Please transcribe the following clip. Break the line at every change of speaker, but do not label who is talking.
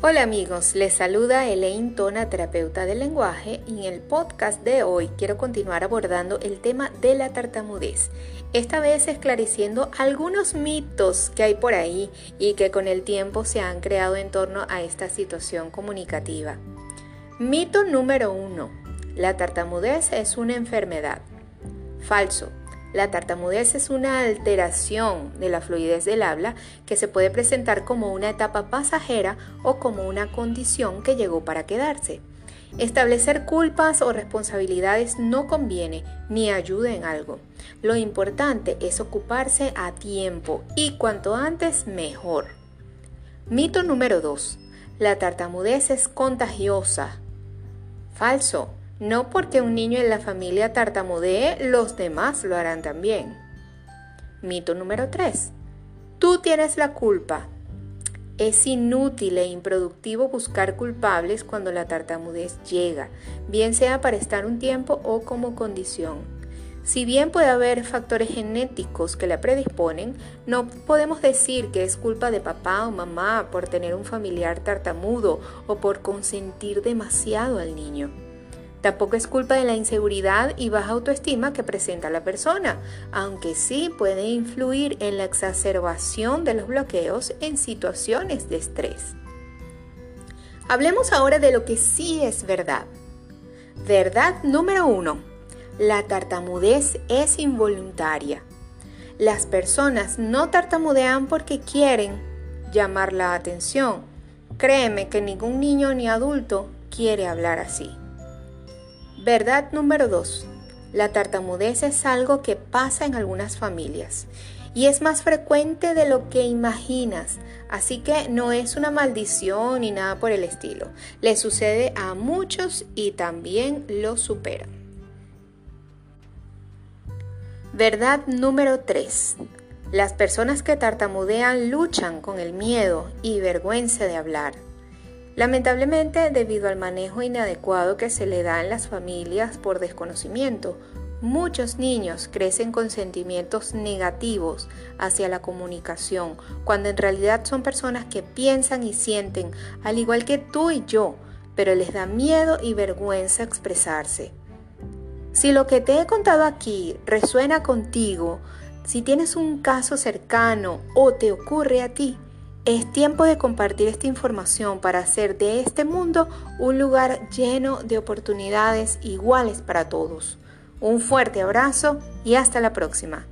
Hola amigos, les saluda Elaine Tona, terapeuta del lenguaje, y en el podcast de hoy quiero continuar abordando el tema de la tartamudez. Esta vez esclareciendo algunos mitos que hay por ahí y que con el tiempo se han creado en torno a esta situación comunicativa. Mito número 1. La tartamudez es una enfermedad. Falso. La tartamudez es una alteración de la fluidez del habla que se puede presentar como una etapa pasajera o como una condición que llegó para quedarse. Establecer culpas o responsabilidades no conviene ni ayuda en algo. Lo importante es ocuparse a tiempo y cuanto antes mejor. Mito número 2. La tartamudez es contagiosa. Falso. No porque un niño en la familia tartamudee, los demás lo harán también. Mito número 3. Tú tienes la culpa. Es inútil e improductivo buscar culpables cuando la tartamudez llega, bien sea para estar un tiempo o como condición. Si bien puede haber factores genéticos que la predisponen, no podemos decir que es culpa de papá o mamá por tener un familiar tartamudo o por consentir demasiado al niño. Tampoco es culpa de la inseguridad y baja autoestima que presenta la persona, aunque sí puede influir en la exacerbación de los bloqueos en situaciones de estrés. Hablemos ahora de lo que sí es verdad. Verdad número uno. La tartamudez es involuntaria. Las personas no tartamudean porque quieren llamar la atención. Créeme que ningún niño ni adulto quiere hablar así. Verdad número 2. La tartamudez es algo que pasa en algunas familias y es más frecuente de lo que imaginas, así que no es una maldición ni nada por el estilo. Le sucede a muchos y también lo superan. Verdad número 3. Las personas que tartamudean luchan con el miedo y vergüenza de hablar. Lamentablemente, debido al manejo inadecuado que se le da en las familias por desconocimiento, muchos niños crecen con sentimientos negativos hacia la comunicación, cuando en realidad son personas que piensan y sienten al igual que tú y yo, pero les da miedo y vergüenza expresarse. Si lo que te he contado aquí resuena contigo, si tienes un caso cercano o te ocurre a ti, es tiempo de compartir esta información para hacer de este mundo un lugar lleno de oportunidades iguales para todos. Un fuerte abrazo y hasta la próxima.